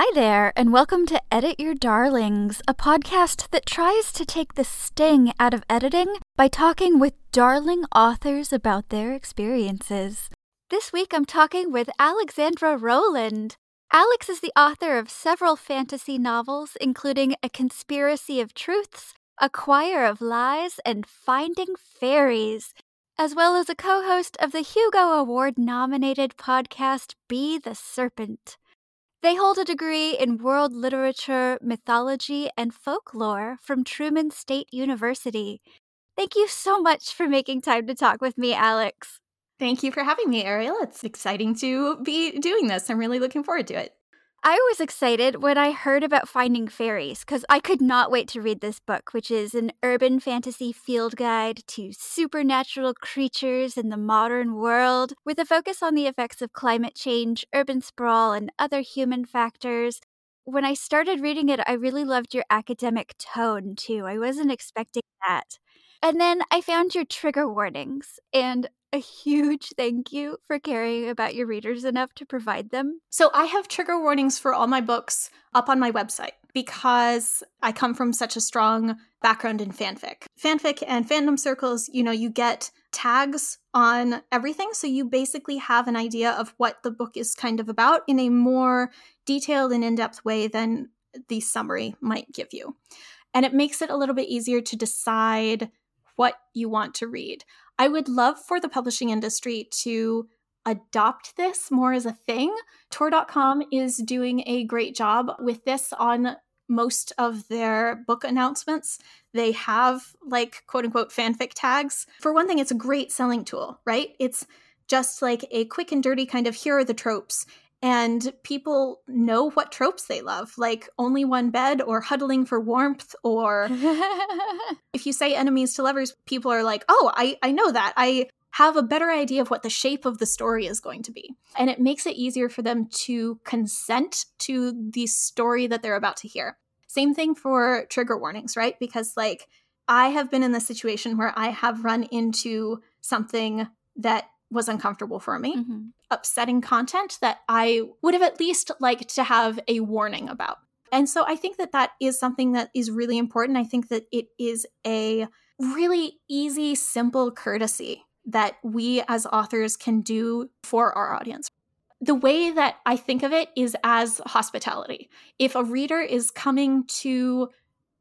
Hi there, and welcome to Edit Your Darlings, a podcast that tries to take the sting out of editing by talking with darling authors about their experiences. This week I'm talking with Alexandra Rowland. Alex is the author of several fantasy novels, including A Conspiracy of Truths, A Choir of Lies, and Finding Fairies, as well as a co host of the Hugo Award nominated podcast Be the Serpent. They hold a degree in world literature, mythology, and folklore from Truman State University. Thank you so much for making time to talk with me, Alex. Thank you for having me, Ariel. It's exciting to be doing this. I'm really looking forward to it. I was excited when I heard about Finding Fairies because I could not wait to read this book, which is an urban fantasy field guide to supernatural creatures in the modern world with a focus on the effects of climate change, urban sprawl, and other human factors. When I started reading it, I really loved your academic tone too. I wasn't expecting that. And then I found your trigger warnings, and a huge thank you for caring about your readers enough to provide them. So, I have trigger warnings for all my books up on my website because I come from such a strong background in fanfic. Fanfic and fandom circles, you know, you get tags on everything. So, you basically have an idea of what the book is kind of about in a more detailed and in depth way than the summary might give you. And it makes it a little bit easier to decide what you want to read. I would love for the publishing industry to adopt this more as a thing. Tor.com is doing a great job with this on most of their book announcements. They have like quote unquote fanfic tags. For one thing, it's a great selling tool, right? It's just like a quick and dirty kind of here are the tropes and people know what tropes they love like only one bed or huddling for warmth or if you say enemies to lovers people are like oh i i know that. I have a better idea of what the shape of the story is going to be. And it makes it easier for them to consent to the story that they're about to hear. Same thing for trigger warnings right? Because like i have been in the situation where i have run into something that was uncomfortable for me, mm-hmm. Upsetting content that I would have at least liked to have a warning about. And so I think that that is something that is really important. I think that it is a really easy, simple courtesy that we as authors can do for our audience. The way that I think of it is as hospitality. If a reader is coming to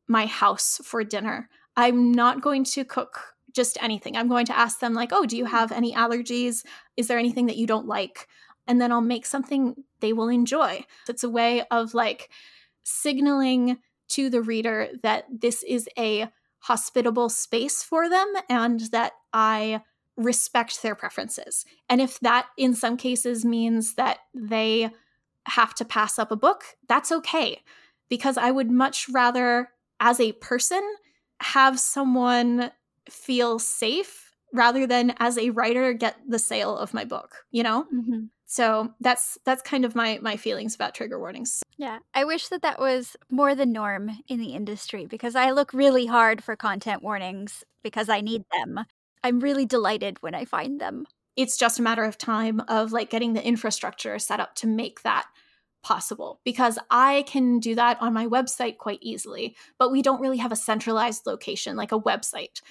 my house for dinner, I'm not going to cook just anything. I'm going to ask them, like, oh, do you mm-hmm. have any allergies? Is there anything that you don't like? And then I'll make something they will enjoy. It's a way of like signaling to the reader that this is a hospitable space for them and that I respect their preferences. And if that in some cases means that they have to pass up a book, that's okay. Because I would much rather, as a person, have someone feel safe rather than as a writer get the sale of my book you know? Mm-hmm. so that's that's kind of my my feelings about trigger warnings. Yeah i wish that that was more the norm in the industry because i look really hard for content warnings because i need them. I'm really delighted when i find them. It's just a matter of time of like getting the infrastructure set up to make that possible because I can do that on my website quite easily, but we don't really have a centralized location like a website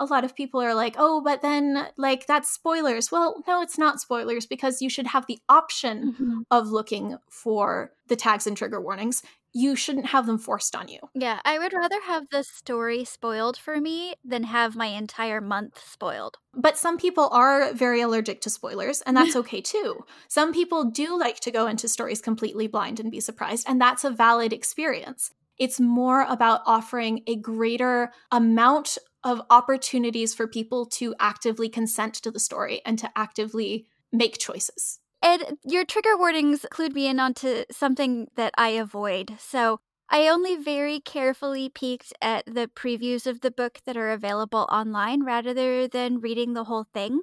a lot of people are like, oh, but then like that's spoilers. Well, no, it's not spoilers because you should have the option mm-hmm. of looking for the tags and trigger warnings. You shouldn't have them forced on you. Yeah, I would rather have the story spoiled for me than have my entire month spoiled. But some people are very allergic to spoilers, and that's okay too. Some people do like to go into stories completely blind and be surprised, and that's a valid experience. It's more about offering a greater amount of opportunities for people to actively consent to the story and to actively make choices. And your trigger warnings clued me in onto something that I avoid. So I only very carefully peeked at the previews of the book that are available online rather than reading the whole thing.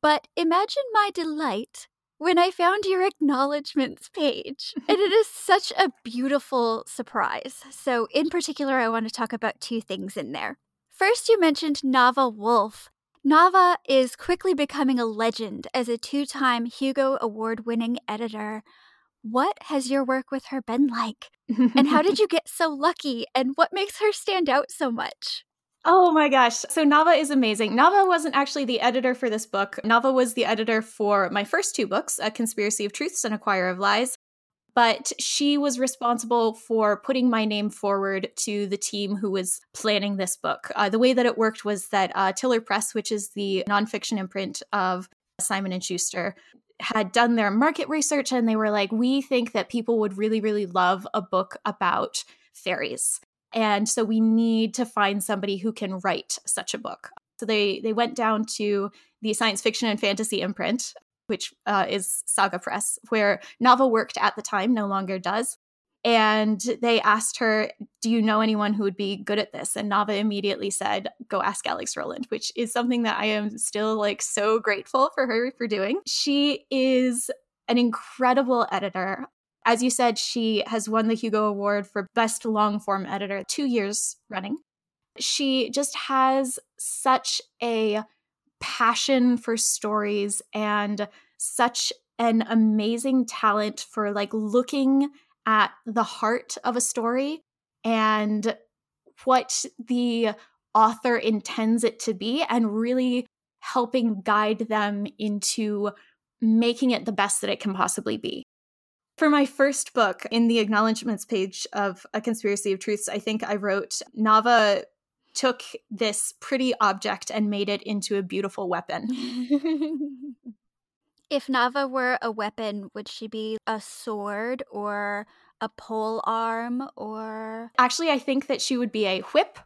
But imagine my delight when I found your acknowledgments page. and it is such a beautiful surprise. So, in particular, I want to talk about two things in there. First, you mentioned Navah Wolfe. Navah is quickly becoming a legend as a two time Hugo Award winning editor. What has your work with her been like? and how did you get so lucky? And what makes her stand out so much? Oh my gosh. So Navah is amazing. Navah wasn't actually the editor for this book. Navah was the editor for my first two books, A Conspiracy of Truths and A Choir of Lies. But she was responsible for putting my name forward to the team who was planning this book. Uh, the way that it worked was that uh, Tiller Press, which is the nonfiction imprint of Simon and Schuster, had done their market research and they were like, we think that people would really, really love a book about fairies. And so we need to find somebody who can write such a book. So they they went down to the science fiction and fantasy imprint, which uh, is Saga Press, where Navah worked at the time, no longer does. And they asked her, Do you know anyone who would be good at this? And Navah immediately said, Go ask Alex Rowland, which is something that I am still like so grateful for her for doing. She is an incredible editor. As you said, she has won the Hugo Award for Best Long Form Editor two years running. She just has such a passion for stories and such an amazing talent for like looking at the heart of a story and what the author intends it to be and really helping guide them into making it the best that it can possibly be. For my first book, in the acknowledgments page of A Conspiracy of Truths, I think I wrote Navah took this pretty object and made it into a beautiful weapon. if Navah were a weapon, would she be a sword or a pole arm or. Actually, I think that she would be a whip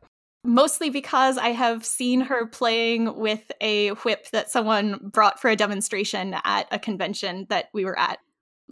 mostly because I have seen her playing with a whip that someone brought for a demonstration at a convention that we were at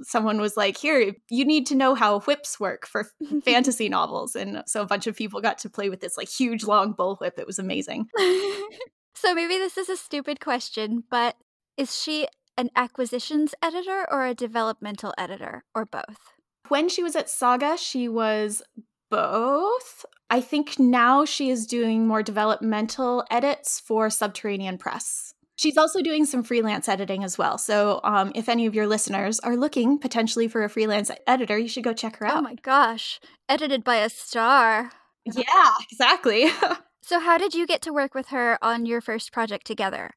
someone was like, Here, you need to know how whips work for fantasy novels. And so a bunch of people got to play with this like huge long bullwhip. It was amazing. so maybe this is a stupid question, but is she an acquisitions editor or a developmental editor or both? When she was at Saga, she was both. I think now she is doing more developmental edits for Subterranean Press. She's also doing some freelance editing as well. So, um, if any of your listeners are looking potentially for a freelance editor, you should go check her oh out. Oh my gosh, edited by a star. Yeah, exactly. so, how did you get to work with her on your first project together?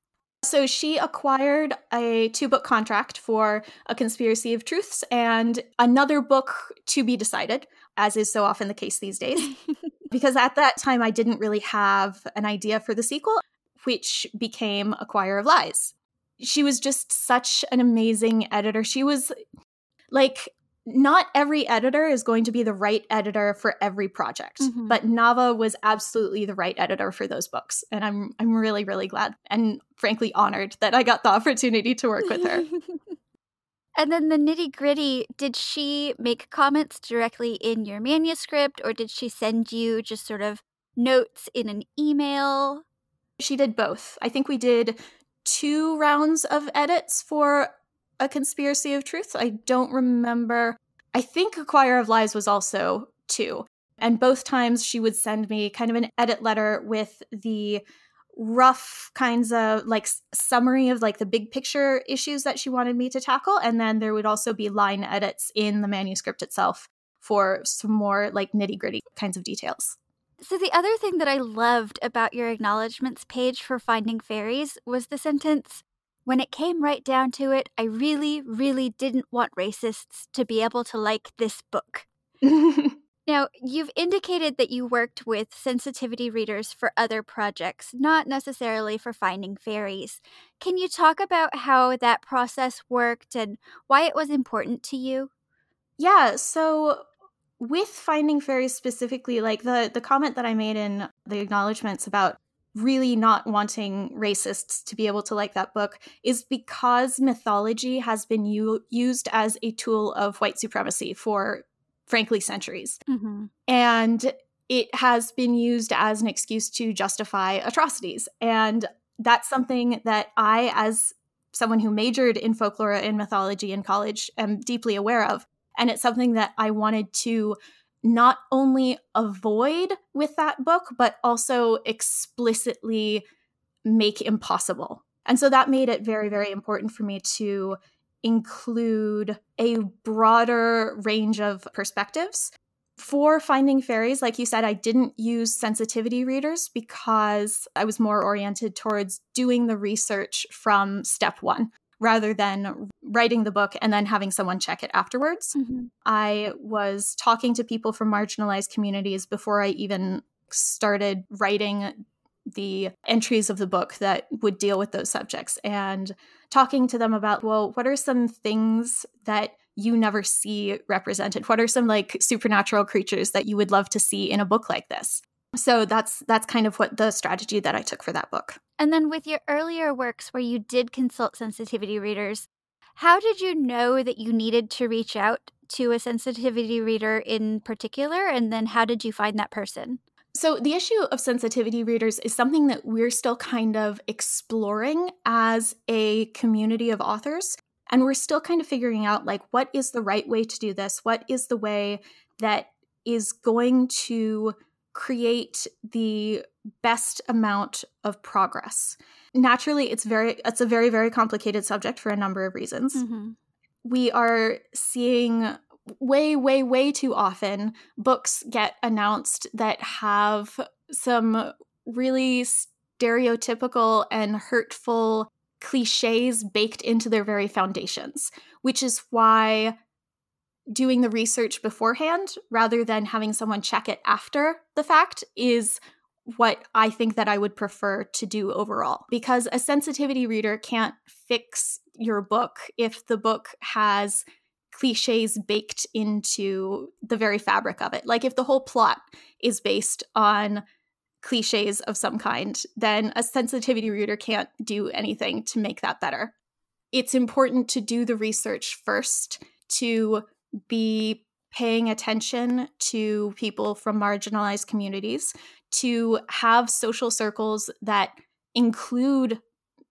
So, she acquired a two book contract for A Conspiracy of Truths and another book to be decided, as is so often the case these days. because at that time, I didn't really have an idea for the sequel which became A Choir of Lies. She was just such an amazing editor. She was like, not every editor is going to be the right editor for every project, mm-hmm. but Navah was absolutely the right editor for those books. And I'm I'm really, really glad and frankly honored that I got the opportunity to work with her. and then the nitty gritty, did she make comments directly in your manuscript or did she send you just sort of notes in an email? She did both. I think we did two rounds of edits for A Conspiracy of Truth. I don't remember. I think A Choir of Lies was also two. And both times she would send me kind of an edit letter with the rough kinds of like summary of like the big picture issues that she wanted me to tackle and then there would also be line edits in the manuscript itself for some more like nitty gritty kinds of details so, the other thing that I loved about your acknowledgments page for Finding Fairies was the sentence When it came right down to it, I really, really didn't want racists to be able to like this book. now, you've indicated that you worked with sensitivity readers for other projects, not necessarily for Finding Fairies. Can you talk about how that process worked and why it was important to you? Yeah, so with finding fairies specifically like the the comment that i made in the acknowledgments about really not wanting racists to be able to like that book is because mythology has been u- used as a tool of white supremacy for frankly centuries. Mm-hmm. and it has been used as an excuse to justify atrocities. And that's something that i as someone who majored in folklore and mythology in college am deeply aware of and it's something that I wanted to not only avoid with that book, but also explicitly make impossible. And so that made it very, very important for me to include a broader range of perspectives. For Finding Fairies, like you said, I didn't use sensitivity readers because I was more oriented towards doing the research from step one rather than writing the book and then having someone check it afterwards. Mm-hmm. I was talking to people from marginalized communities before I even started writing the entries of the book that would deal with those subjects and talking to them about, well, what are some things that you never see represented? What are some like supernatural creatures that you would love to see in a book like this? So that's that's kind of what the strategy that I took for that book. And then with your earlier works where you did consult sensitivity readers, how did you know that you needed to reach out to a sensitivity reader in particular and then how did you find that person? So, the issue of sensitivity readers is something that we're still kind of exploring as a community of authors. And we're still kind of figuring out like, what is the right way to do this? What is the way that is going to create the best amount of progress? Naturally, it's very, it's a very, very complicated subject for a number of reasons. Mm-hmm. We are seeing way, way, way too often books get announced that have some really stereotypical and hurtful cliches baked into their very foundations, which is why doing the research beforehand rather than having someone check it after the fact is what I think that I would prefer to do overall. Because a sensitivity reader can't fix your book if the book has cliches baked into the very fabric of it. Like if the whole plot is based on cliches of some kind, then a sensitivity reader can't do anything to make that better. It's important to do the research first, to be paying attention to people from marginalized communities, to have social circles that include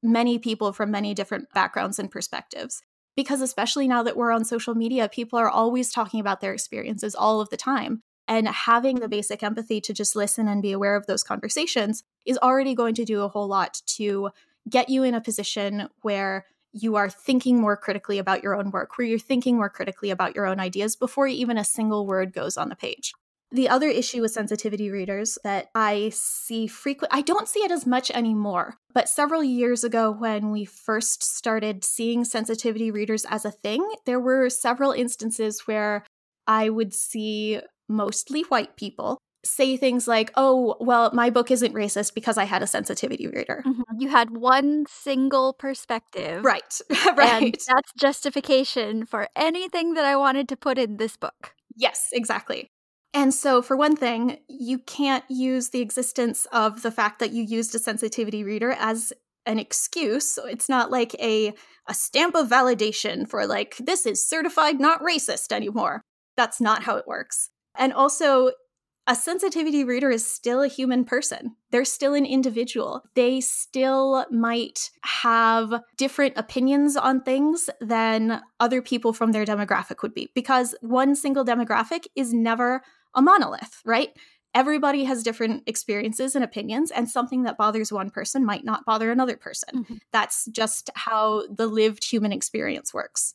many people from many different backgrounds and perspectives because especially now that we're on social media, people are always talking about their experiences all of the time. And having the basic empathy to just listen and be aware of those conversations is already going to do a whole lot to get you in a position where you are thinking more critically about your own work, where you're thinking more critically about your own ideas before even a single word goes on the page. The other issue with sensitivity readers that I see frequent I don't see it as much anymore, but several years ago when we first started seeing sensitivity readers as a thing, there were several instances where I would see mostly white people say things like, "Oh, well, my book isn't racist because I had a sensitivity reader." Mm-hmm. You had one single perspective. Right. right. And that's justification for anything that I wanted to put in this book. Yes, exactly. And so, for one thing, you can't use the existence of the fact that you used a sensitivity reader as an excuse. So it's not like a a stamp of validation for like this is certified not racist anymore. That's not how it works. And also a sensitivity reader is still a human person. They're still an individual. They still might have different opinions on things than other people from their demographic would be because one single demographic is never a monolith, right? Everybody has different experiences and opinions, and something that bothers one person might not bother another person. Mm-hmm. That's just how the lived human experience works.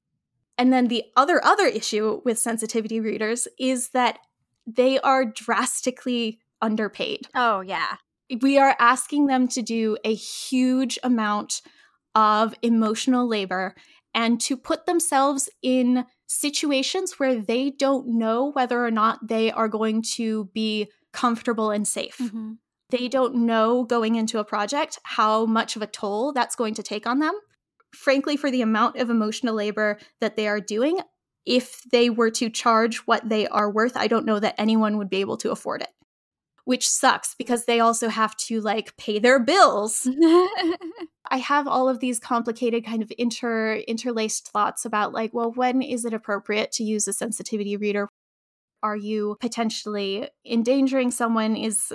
And then the other other issue with sensitivity readers is that they are drastically underpaid. Oh, yeah. We are asking them to do a huge amount of emotional labor and to put themselves in situations where they don't know whether or not they are going to be comfortable and safe. Mm-hmm. They don't know going into a project how much of a toll that's going to take on them. Frankly, for the amount of emotional labor that they are doing, if they were to charge what they are worth, I don't know that anyone would be able to afford it which sucks because they also have to like pay their bills. I have all of these complicated kind of inter interlaced thoughts about like, well, when is it appropriate to use a sensitivity reader? Are you potentially endangering someone? Is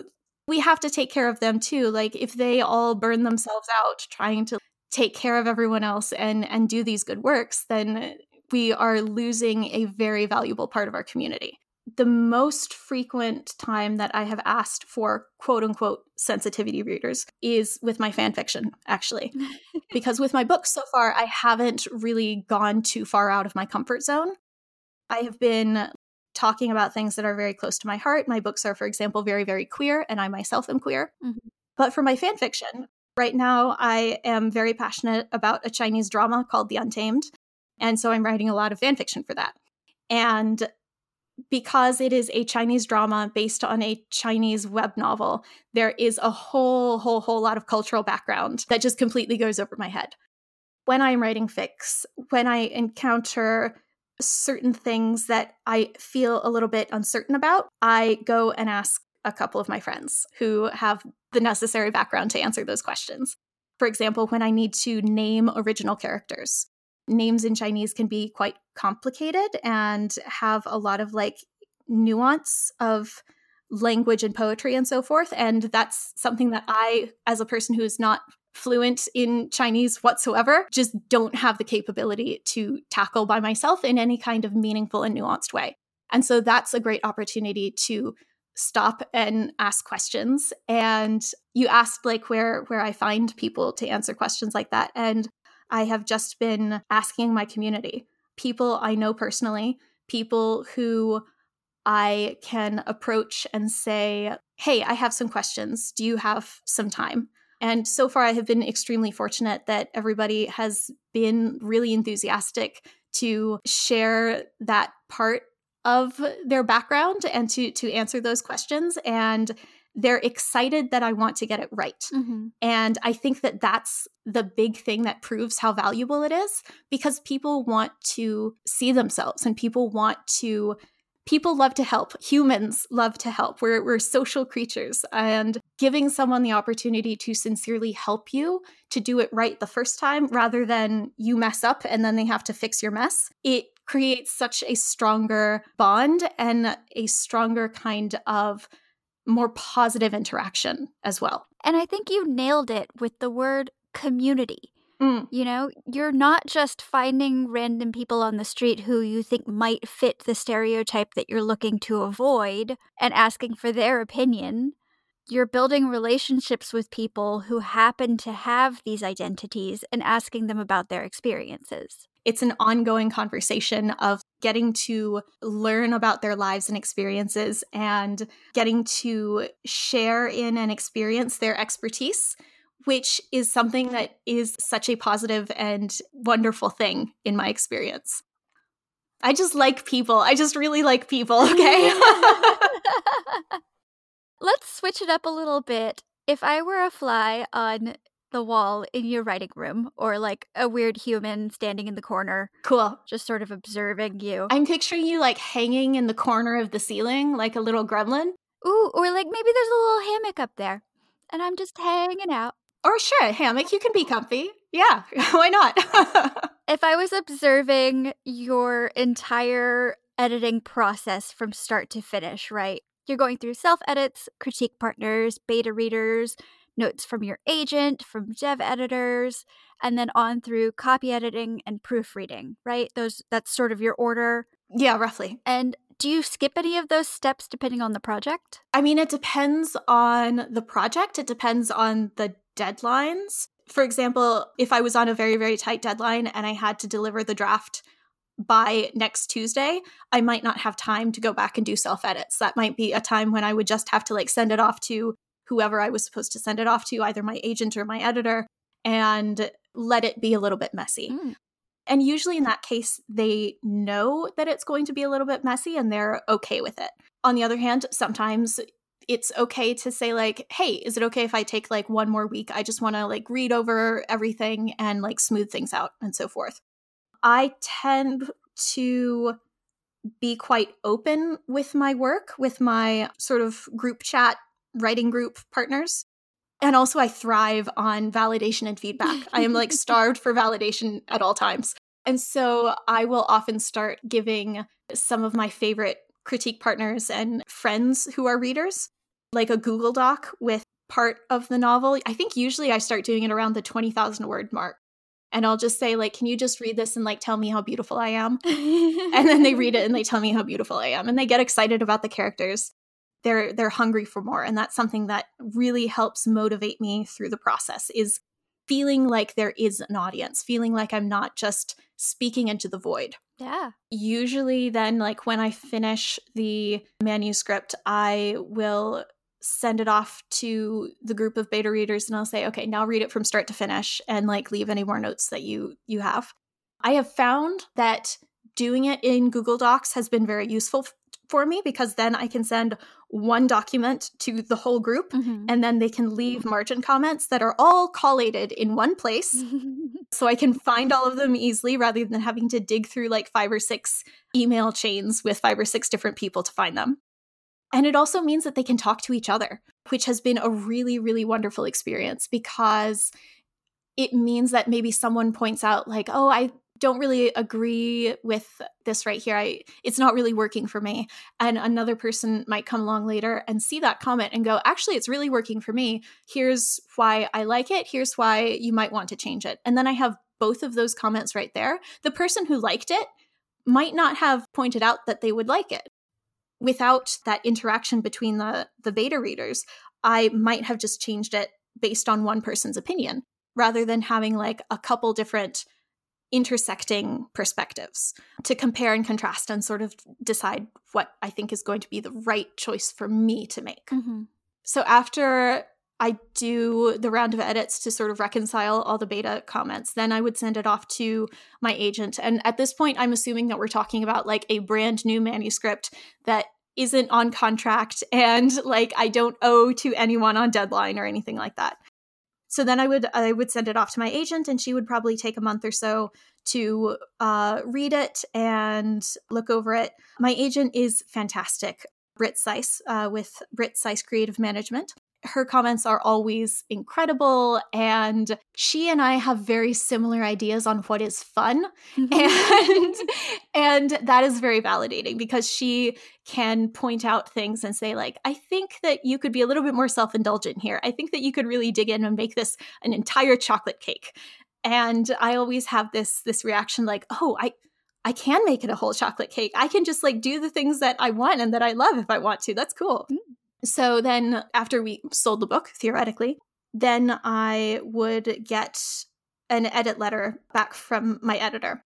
we have to take care of them too. Like if they all burn themselves out trying to take care of everyone else and and do these good works, then we are losing a very valuable part of our community. the most frequent time that I have asked for quote unquote sensitivity readers is with my fan fiction, actually. because with my books so far, I haven't really gone too far out of my comfort zone. I have been talking about things that are very close to my heart. My books are, for example, very, very queer, and I myself am queer. Mm-hmm. But for my fan fiction, right now I am very passionate about a Chinese drama called The Untamed. And so I'm writing a lot of fan fiction for that. And because it is a Chinese drama based on a Chinese web novel, there is a whole, whole, whole lot of cultural background that just completely goes over my head. When I'm writing fics, when I encounter certain things that I feel a little bit uncertain about, I go and ask a couple of my friends who have the necessary background to answer those questions. For example, when I need to name original characters, names in Chinese can be quite complicated and have a lot of like nuance of language and poetry and so forth. And that's something that I, as a person who is not fluent in Chinese whatsoever, just don't have the capability to tackle by myself in any kind of meaningful and nuanced way. And so that's a great opportunity to stop and ask questions and you asked like where where I find people to answer questions like that and I have just been asking my community, people I know personally, people who I can approach and say, Hey, I have some questions. Do you have some time? And so far, I have been extremely fortunate that everybody has been really enthusiastic to share that part of their background and to to answer those questions and they're excited that I want to get it right. Mm-hmm. And I think that that's the big thing that proves how valuable it is because people want to see themselves and people want to people love to help humans love to help we're, we're social creatures and giving someone the opportunity to sincerely help you to do it right the first time rather than you mess up and then they have to fix your mess it creates such a stronger bond and a stronger kind of more positive interaction as well. And I think you nailed it with the word community. Mm. You know, you're not just finding random people on the street who you think might fit the stereotype that you're looking to avoid and asking for their opinion. You're building relationships with people who happen to have these identities and asking them about their experiences it's an ongoing conversation of getting to learn about their lives and experiences and getting to share in and experience their expertise which is something that is such a positive and wonderful thing in my experience. I just like people. I just really like people, okay? Let's switch it up a little bit. If I were a fly on the wall in your writing room or like a weird human standing in the corner. Cool. Just sort of observing you. I'm picturing you like hanging in the corner of the ceiling like a little gremlin. Ooh, or like maybe there's a little hammock up there and I'm just hanging out. Or sure, a hammock. You can be comfy. Yeah, why not? if I was observing your entire editing process from start to finish, right? You're going through self edits, critique partners, beta readers, notes from your agent, from dev editors, and then on through copy editing and proofreading, right? Those that's sort of your order. Yeah, roughly. And do you skip any of those steps depending on the project? I mean, it depends on the project. It depends on the deadlines. For example, if I was on a very, very tight deadline and I had to deliver the draft by next Tuesday, I might not have time to go back and do self edits. That might be a time when I would just have to like send it off to whoever I was supposed to send it off to, either my agent or my editor, and let it be a little bit messy. Mm. And usually in that case, they know that it's going to be a little bit messy and they're okay with it. On the other hand, sometimes it's okay to say like hey is it okay if i take like one more week i just want to like read over everything and like smooth things out and so forth i tend to be quite open with my work with my sort of group chat writing group partners. And also, I thrive on validation and feedback. I am like starved for validation at all times. And so I will often start giving some of my favorite critique partners and friends who are readers like a Google Doc with part of the novel. I think usually I start doing it around the 20,000 word mark. and I'll just say like, "Can you just read this and like tell me how beautiful I am?" and then they read it and they tell me how beautiful I am, and they get excited about the characters. They're they're hungry for more, and that's something that really helps motivate me through the process. Is feeling like there is an audience, feeling like I'm not just speaking into the void. Yeah. Usually, then, like when I finish the manuscript, I will send it off to the group of beta readers and I'll say, okay, now read it from start to finish and like leave any more notes that you you have. I have found that doing it in Google Docs has been very useful for me because then I can send one document to the whole group mm-hmm. and then they can leave margin comments that are all collated in one place. so I can find all of them easily rather than having to dig through like five or six email chains with five or six different people to find them. And it also means that they can talk to each other, which has been a really, really wonderful experience because it means that maybe someone points out, like, oh, I don't really agree with this right here. I it's not really working for me. And another person might come along later and see that comment and go, "Actually, it's really working for me. Here's why I like it. Here's why you might want to change it." And then I have both of those comments right there. The person who liked it might not have pointed out that they would like it. Without that interaction between the the beta readers, I might have just changed it based on one person's opinion rather than having like a couple different intersecting perspectives to compare and contrast and sort of decide what I think is going to be the right choice for me to make. Mm-hmm. So after I do the round of edits to sort of reconcile all the beta comments. Then I would send it off to my agent. And at this point, I'm assuming that we're talking about like a brand new manuscript that isn't on contract and like I don't owe to anyone on deadline or anything like that. So then I would I would send it off to my agent, and she would probably take a month or so to uh, read it and look over it. My agent is fantastic, Britt Siess uh, with Britt Siess Creative Management her comments are always incredible and she and I have very similar ideas on what is fun mm-hmm. and and that is very validating because she can point out things and say like I think that you could be a little bit more self-indulgent here. I think that you could really dig in and make this an entire chocolate cake. And I always have this this reaction like, "Oh, I I can make it a whole chocolate cake. I can just like do the things that I want and that I love if I want to. That's cool." Mm. So then, after we sold the book, theoretically, then I would get an edit letter back from my editor.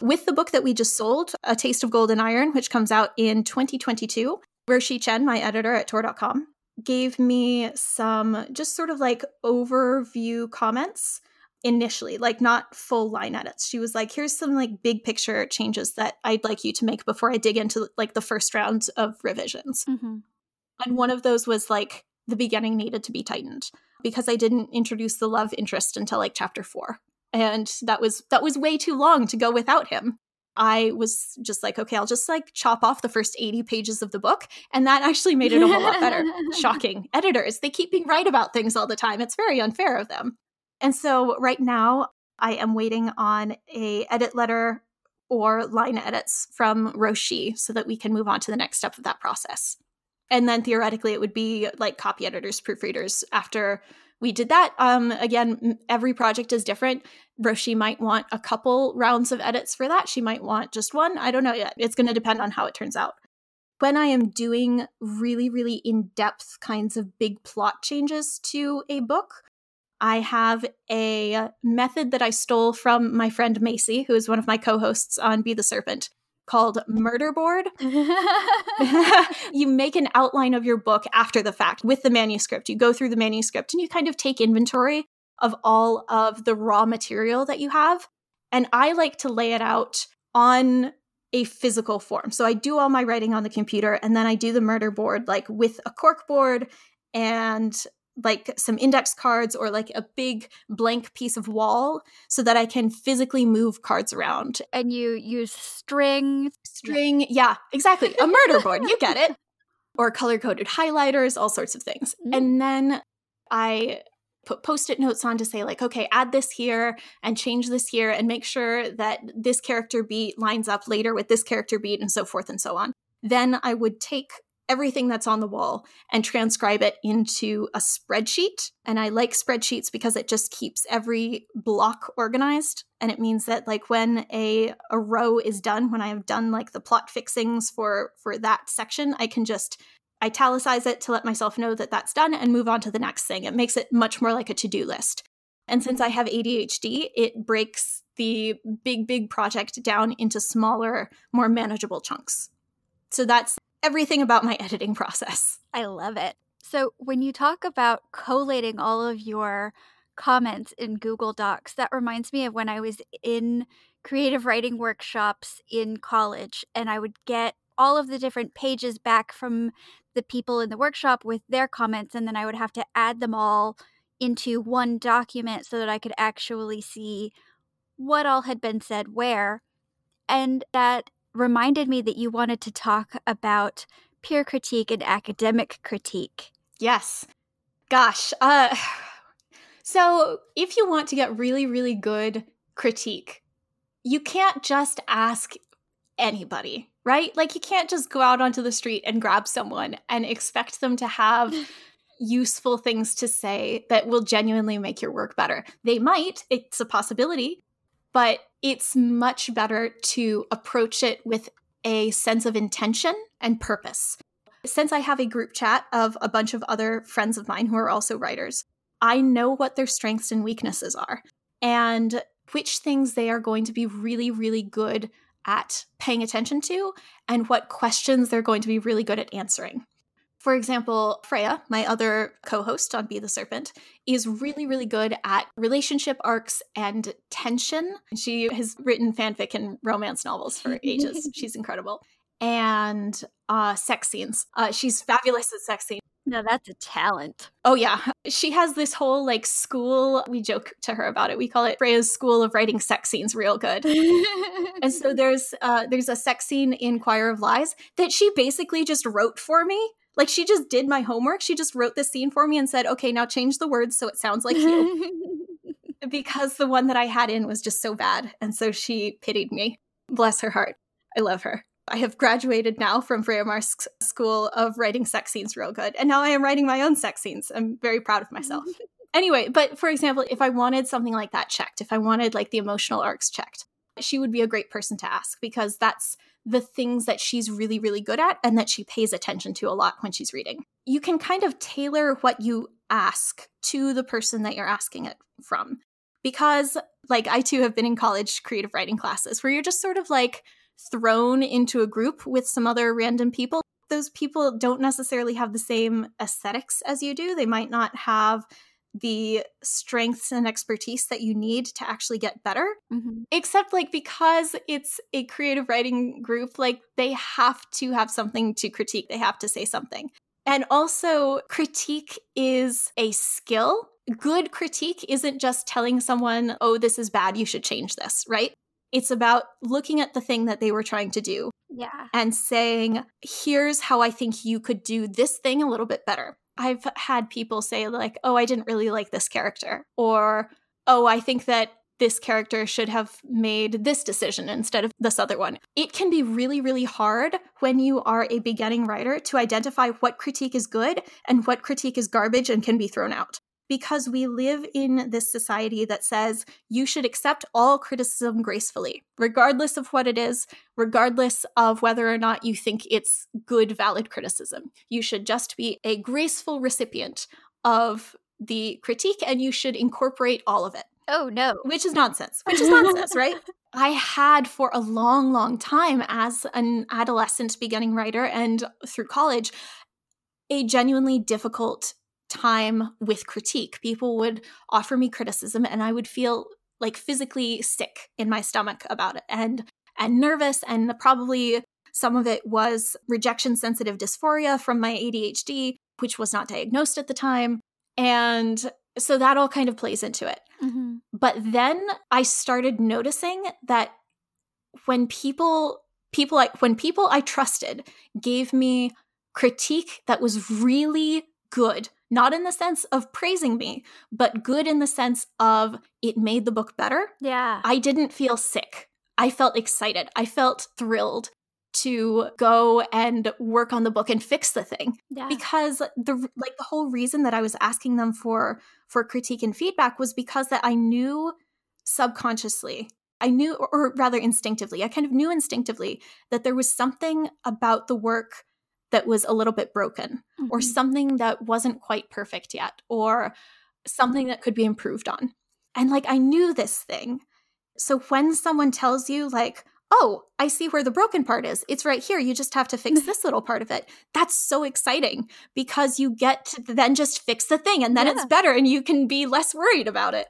With the book that we just sold, A Taste of Gold and Iron, which comes out in 2022, Ruoxi Chen, my editor at Tor.com, gave me some just sort of like overview comments initially, like not full line edits. She was like, here's some like big picture changes that I'd like you to make before I dig into like the first round of revisions. Mm-hmm. And one of those was like the beginning needed to be tightened because I didn't introduce the love interest until like chapter 4. And that was that was way too long to go without him. I was just like, okay, I'll just like chop off the first 80 pages of the book. And that actually made it a whole lot better. Shocking. Editors, they keep being right about things all the time. It's very unfair of them. And so right now, I am waiting on a edit letter or line edits from Ruoxi so that we can move on to the next step of that process and then theoretically it would be like copy editors proofreaders after we did that. Um, again every project is different. Ruoxi might want a couple rounds of edits for that. She might want just one. I don't know yet. It's going to depend on how it turns out. When i am doing really really in-depth kinds of big plot changes to a book I have a method that I stole from my friend Macy, who is one of my co hosts on Be the Serpent called Murder Board. you make an outline of your book after the fact with the manuscript. You go through the manuscript and you kind of take inventory of all of the raw material that you have. And I like to lay it out on a physical form. So I do all my writing on the computer and then I do the murder board like with a cork board and like some index cards or like a big blank piece of wall so that I can physically move cards around. And you use string. String, yeah, exactly. A murder board, you get it. Or color coded highlighters, all sorts of things. Mm. And then I put post it notes on to say, like, okay, add this here and change this here and make sure that this character beat lines up later with this character beat and so forth and so on. Then I would take everything that's on the wall and transcribe it into a spreadsheet. And I like spreadsheets because it just keeps every block organized. And it means that like when a, a row is done, when I have done like the plot fixings for for that section, I can just italicize it to let myself know that that's done and move on to the next thing. It makes it much more like a to-do list. And since I have ADHD, it breaks the big, big project down into smaller, more manageable chunks. So that's everything about my editing process. I love it. So, when you talk about collating all of your comments in Google Docs, that reminds me of when I was in creative writing workshops in college and I would get all of the different pages back from the people in the workshop with their comments, and then I would have to add them all into one document so that I could actually see what all had been said where. And that reminded me that you wanted to talk about peer critique and academic critique. Yes. Gosh. Uh so if you want to get really really good critique, you can't just ask anybody, right? Like you can't just go out onto the street and grab someone and expect them to have useful things to say that will genuinely make your work better. They might, it's a possibility, but it's much better to approach it with a sense of intention and purpose. Since I have a group chat of a bunch of other friends of mine who are also writers, I know what their strengths and weaknesses are and which things they are going to be really, really good at paying attention to and what questions they're going to be really good at answering. For example, Freya, my other co host on Be the Serpent, is really, really good at relationship arcs and tension. She has written fanfic and romance novels for ages. She's incredible. And uh, sex scenes. Uh, she's fabulous at sex scenes. No, that's a talent. Oh yeah. She has this whole like school, we joke to her about it. We call it Freya's school of writing sex scenes real good. and so there's uh there's a sex scene in Choir of Lies that she basically just wrote for me like she just did my homework. She just wrote this scene for me and said, "Okay, now change the words so it sounds like you." because the one that I had in was just so bad, and so she pitied me. Bless her heart. I love her. I have graduated now from Freya Marske's school of writing sex scenes real good, and now I am writing my own sex scenes. I'm very proud of myself. anyway, but for example, if I wanted something like that checked, if I wanted like the emotional arcs checked, she would be a great person to ask because that's the things that she's really, really good at and that she pays attention to a lot when she's reading. You can kind of tailor what you ask to the person that you're asking it from. Because, like, I too have been in college creative writing classes where you're just sort of like thrown into a group with some other random people. Those people don't necessarily have the same aesthetics as you do. They might not have the strengths and expertise that you need to actually get better. Mm-hmm. Except, like, because it's a creative writing group, like, they have to have something to critique, they have to say something. And also, critique is a skill. Good critique isn't just telling someone, oh, this is bad, you should change this, right? It's about looking at the thing that they were trying to do. Yeah. And saying, here's how I think you could do this thing a little bit better. I've had people say, like, oh, I didn't really like this character, or oh, I think that this character should have made this decision instead of this other one. It can be really, really hard when you are a beginning writer to identify what critique is good and what critique is garbage and can be thrown out because we live in this society that says you should accept all criticism gracefully, regardless of what it is, regardless of whether or not you think it's good, valid criticism. You should just be a graceful recipient of the critique and you should incorporate all of it. Oh, no. Which is nonsense. Which is nonsense, right? I had for a long, long time as an adolescent beginning writer and through college a genuinely difficult time with critique. People would offer me criticism and I would feel like physically sick in my stomach about it and and nervous and probably some of it was rejection sensitive dysphoria from my ADHD which was not diagnosed at the time and so that all kind of plays into it. Mm-hmm. But then I started noticing that when people people like when people I trusted gave me critique that was really good not in the sense of praising me, but good in the sense of it made the book better. Yeah. I didn't feel sick. I felt excited. I felt thrilled. to go and work on the book and fix the thing Yeah. because the like the whole reason that I was asking them for for critique and feedback was because that I knew subconsciously I knew or rather instinctively I kind of knew instinctively that there was something about the work that was a little bit broken or Mhm. something that wasn't quite perfect yet or something that could be improved on and like I knew this thing so when someone tells you like oh, I see where the broken part is. It's right here. You just have to fix this little part of it. That's so exciting because you get to then just fix the thing and then it's better and you can be less worried about it.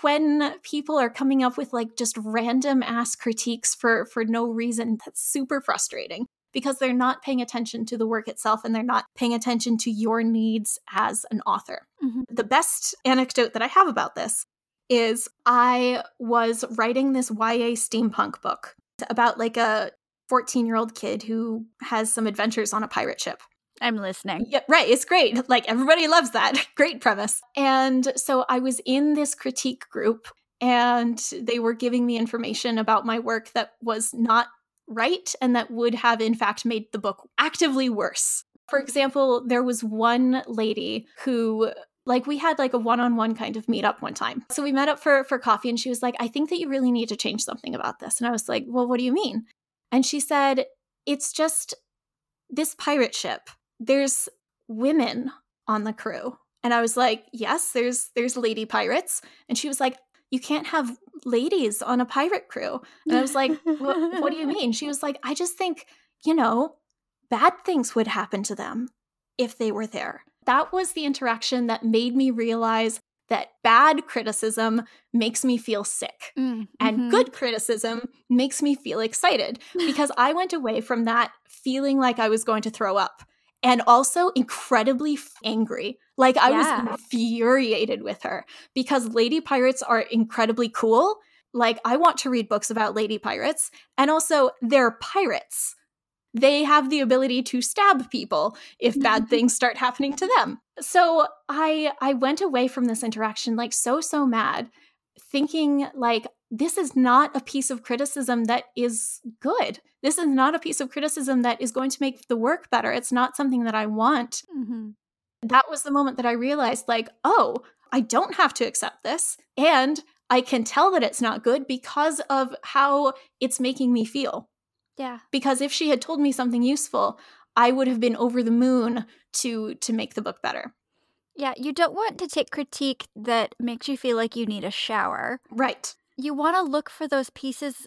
When people are coming up with like just random ass critiques for for no reason, that's super frustrating because they're not paying attention to the work itself and they're not paying attention to your needs as an author. Mhm. The best anecdote that I have about this is I was writing this YA steampunk book about like a 14 year old kid who has some adventures on a pirate ship. I'm listening. Yeah, right. It's great. Like everybody loves that. great premise. And so I was in this critique group and they were giving me information about my work that was not right and that would have, in fact, made the book actively worse. For example, there was one lady who like we had like a one-on-one kind of meetup one time. So we met up for for coffee and she was like i think that you really need to change something about this. And i was like well what do you mean? And she said it's just this pirate ship. There's women on the crew. And i was like yes there's there's lady pirates. And she was like you can't have ladies on a pirate crew. And i was like what, what do you mean? She was like i just think you know bad things would happen to them if they were there. That was the interaction that made me realize that bad criticism makes me feel sick Mm, and good criticism makes me feel excited because I went away from that feeling like I was going to throw up and also incredibly angry. Like I Yeah. was infuriated with her because lady pirates are incredibly cool. Like I want to read books about lady pirates and also they're pirates. They have the ability to stab people if bad things start happening to them. So I I went away from this interaction like so so mad thinking like this is not a piece of criticism that is good. This is not a piece of criticism that is going to make the work better. It's not something that I want. Mhm. That was the moment that I realized like, oh, I don't have to accept this and I can tell that it's not good because of how it's making me feel. Yeah. Because if she had told me something useful, I would have been over the moon to to make the book better. Yeah, you don't want to take critique that makes you feel like you need a shower. Right. You want to look for those pieces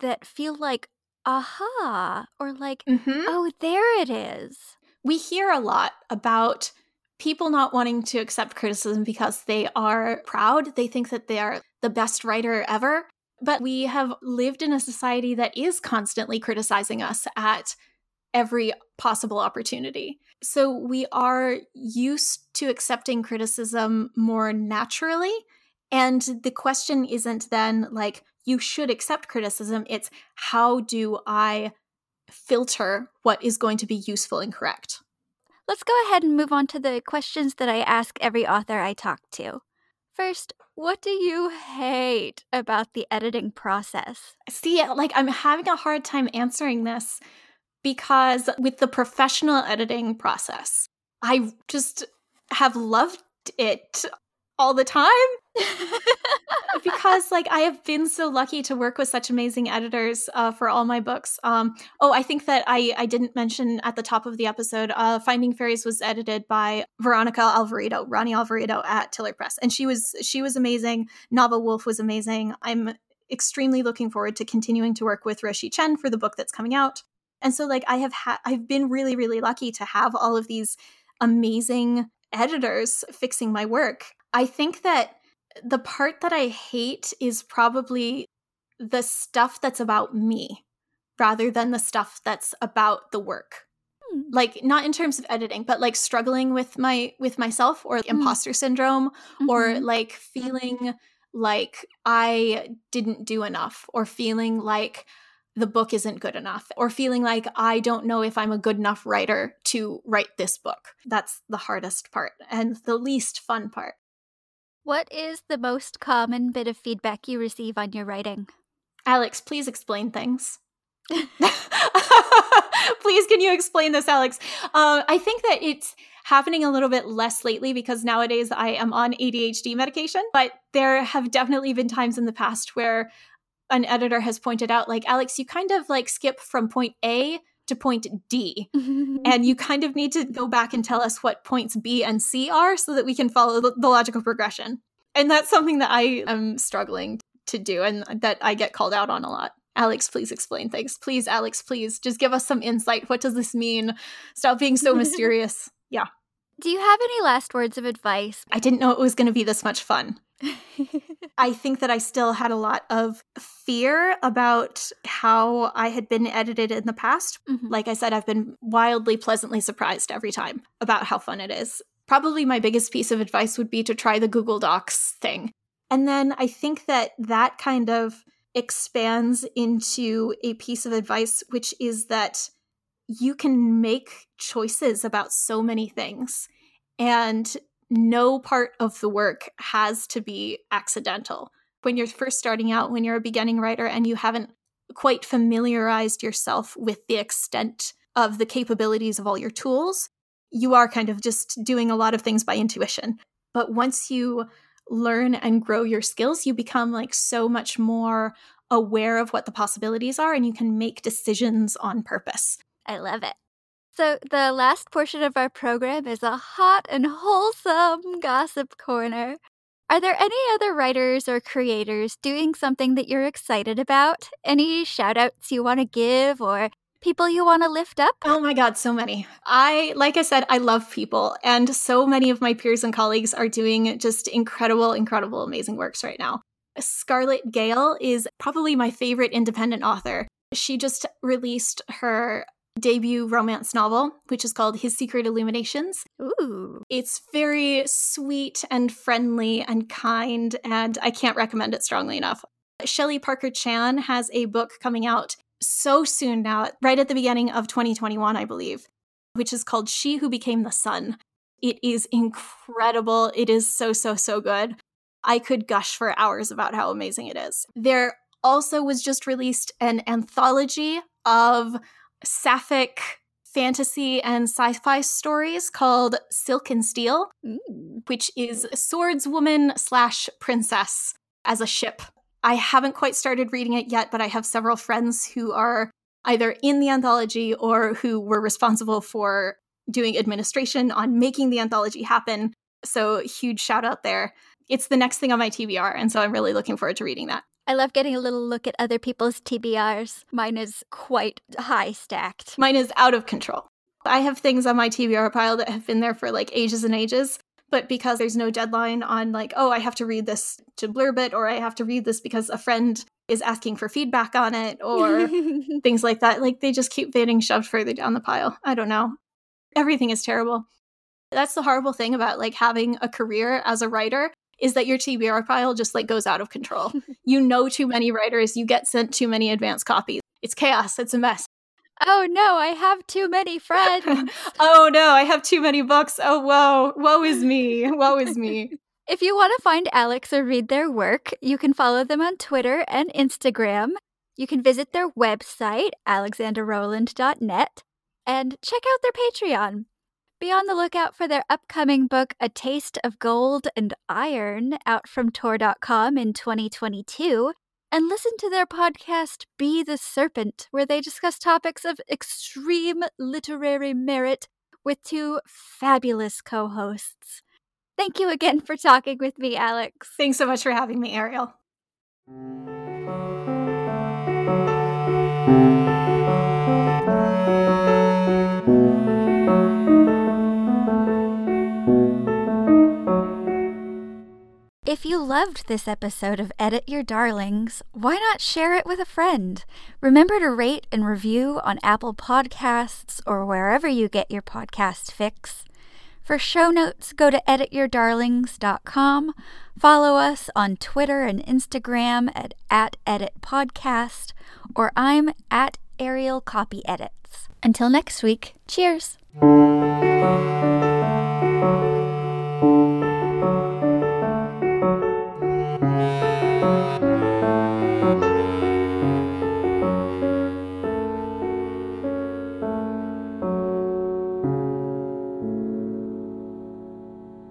that feel like, aha, or like, Mhm. oh, there it is. we hear a lot about people not wanting to accept criticism because they are proud. They think that they are the best writer ever. But we have lived in a society that is constantly criticizing us at every possible opportunity. So we are used to accepting criticism more naturally. And the question isn't then like, you should accept criticism. It's how do I filter what is going to be useful and correct? Let's go ahead and move on to the questions that I ask every author I talk to. First, what do you hate about the editing process? See, like I'm having a hard time answering this because with the professional editing process, I just have loved it all the time because like I have been so lucky to work with such amazing editors uh, for all my books. Um, oh, I think that I I didn't mention at the top of the episode. Uh, Finding Fairies was edited by Veronica Alvarado, Ronnie Alvarado at Tiller Press, and she was she was amazing. Navah Wolfe was amazing. I'm extremely looking forward to continuing to work with Ruoxi Chen for the book that's coming out. And so like I have had I've been really really lucky to have all of these amazing editors fixing my work. I think that the part that I hate is probably the stuff that's about me rather than the stuff that's about the work. Hmm. Like not in terms of editing, but like struggling with my with myself or imposter syndrome or Mhm. like feeling like I didn't do enough or feeling like the book isn't good enough or feeling like I don't know if I'm a good enough writer to write this book. That's the hardest part and the least fun part. What is the most common bit of feedback you receive on your writing? Alex, please explain things. Please, can you explain this, Alex? Uh, I think that it's happening a little bit less lately because nowadays I am on ADHD medication, but there have definitely been times in the past where an editor has pointed out, like, Alex, you kind of like skip from point A to point D. and you kind of need to go back and tell us what points B and C are so that we can follow the, the logical progression. And that's something that I am struggling to do and that I get called out on a lot. Alex, please explain things. Please, Alex, please just give us some insight. What does this mean? Stop being so mysterious. Yeah. Do you have any last words of advice? I didn't know it was going to be this much fun. I think that I still had a lot of fear about how I had been edited in the past. Mm-hmm. Like I said, I've been wildly pleasantly surprised every time about how fun it is. Probably my biggest piece of advice would be to try the Google Docs thing. And then I think that that kind of expands into a piece of advice, which is that you can make choices about so many things. And no part of the work has to be accidental. When you're first starting out, when you're a beginning writer and you haven't quite familiarized yourself with the extent of the capabilities of all your tools, you are kind of just doing a lot of things by intuition. But once you learn and grow your skills, you become like so much more aware of what the possibilities are and you can make decisions on purpose. I love it. So, the last portion of our program is a hot and wholesome gossip corner. Are there any other writers or creators doing something that you're excited about? Any shout outs you want to give or people you want to lift up? Oh my God, so many. I, like I said, I love people, and so many of my peers and colleagues are doing just incredible, incredible, amazing works right now. Scarlett Gale is probably my favorite independent author. She just released her debut romance novel, which is called His Secret Illuminations. Ooh. It's very sweet and friendly and kind, and I can't recommend it strongly enough. Shelley Parker Chan has a book coming out so soon now, right at the beginning of 2021, I believe, which is called She Who Became the Sun. It is incredible. It is so, so, so good. I could gush for hours about how amazing it is. There also was just released an anthology of sapphic fantasy and sci-fi stories called Silk and Steel, Ooh. which is swordswoman slash princess as a ship. I haven't quite started reading it yet, but I have several friends who are either in the anthology or who were responsible for doing administration on making the anthology happen. So huge shout out there. It's the next thing on my TBR, and so I'm really looking forward to reading that. I love getting a little look at other people's TBRs. Mine is quite high stacked. Mine is out of control. I have things on my TBR pile that have been there for like ages and ages, but because there's no deadline on like, oh, I have to read this to blurb it, or I have to read this because a friend is asking for feedback on it, or things like that, like they just keep getting shoved further down the pile. I don't know. Everything is terrible. That's the horrible thing about like having a career as a writer is that your TBR file just like goes out of control. you know too many writers, you get sent too many advance copies. It's chaos, it's a mess. Oh no, I have too many friends. oh no, I have too many books. Oh whoa, woe is me. Woe is me. if you want to find Alex or read their work, you can follow them on Twitter and Instagram. You can visit their website, alexandrarowland.net, and check out their Patreon. Be on the lookout for their upcoming book, A Taste of Gold and Iron, out from Tor.com in 2022. And listen to their podcast, Be the Serpent, where they discuss topics of extreme literary merit with two fabulous co hosts. Thank you again for talking with me, Alex. Thanks so much for having me, Ariel. If you loved this episode of Edit Your Darlings, why not share it with a friend? Remember to rate and review on Apple Podcasts or wherever you get your podcast fix. For show notes, go to edityourdarlings.com. Follow us on Twitter and Instagram at, at editpodcast, or I'm at Ariel Copy Edits. Until next week, cheers!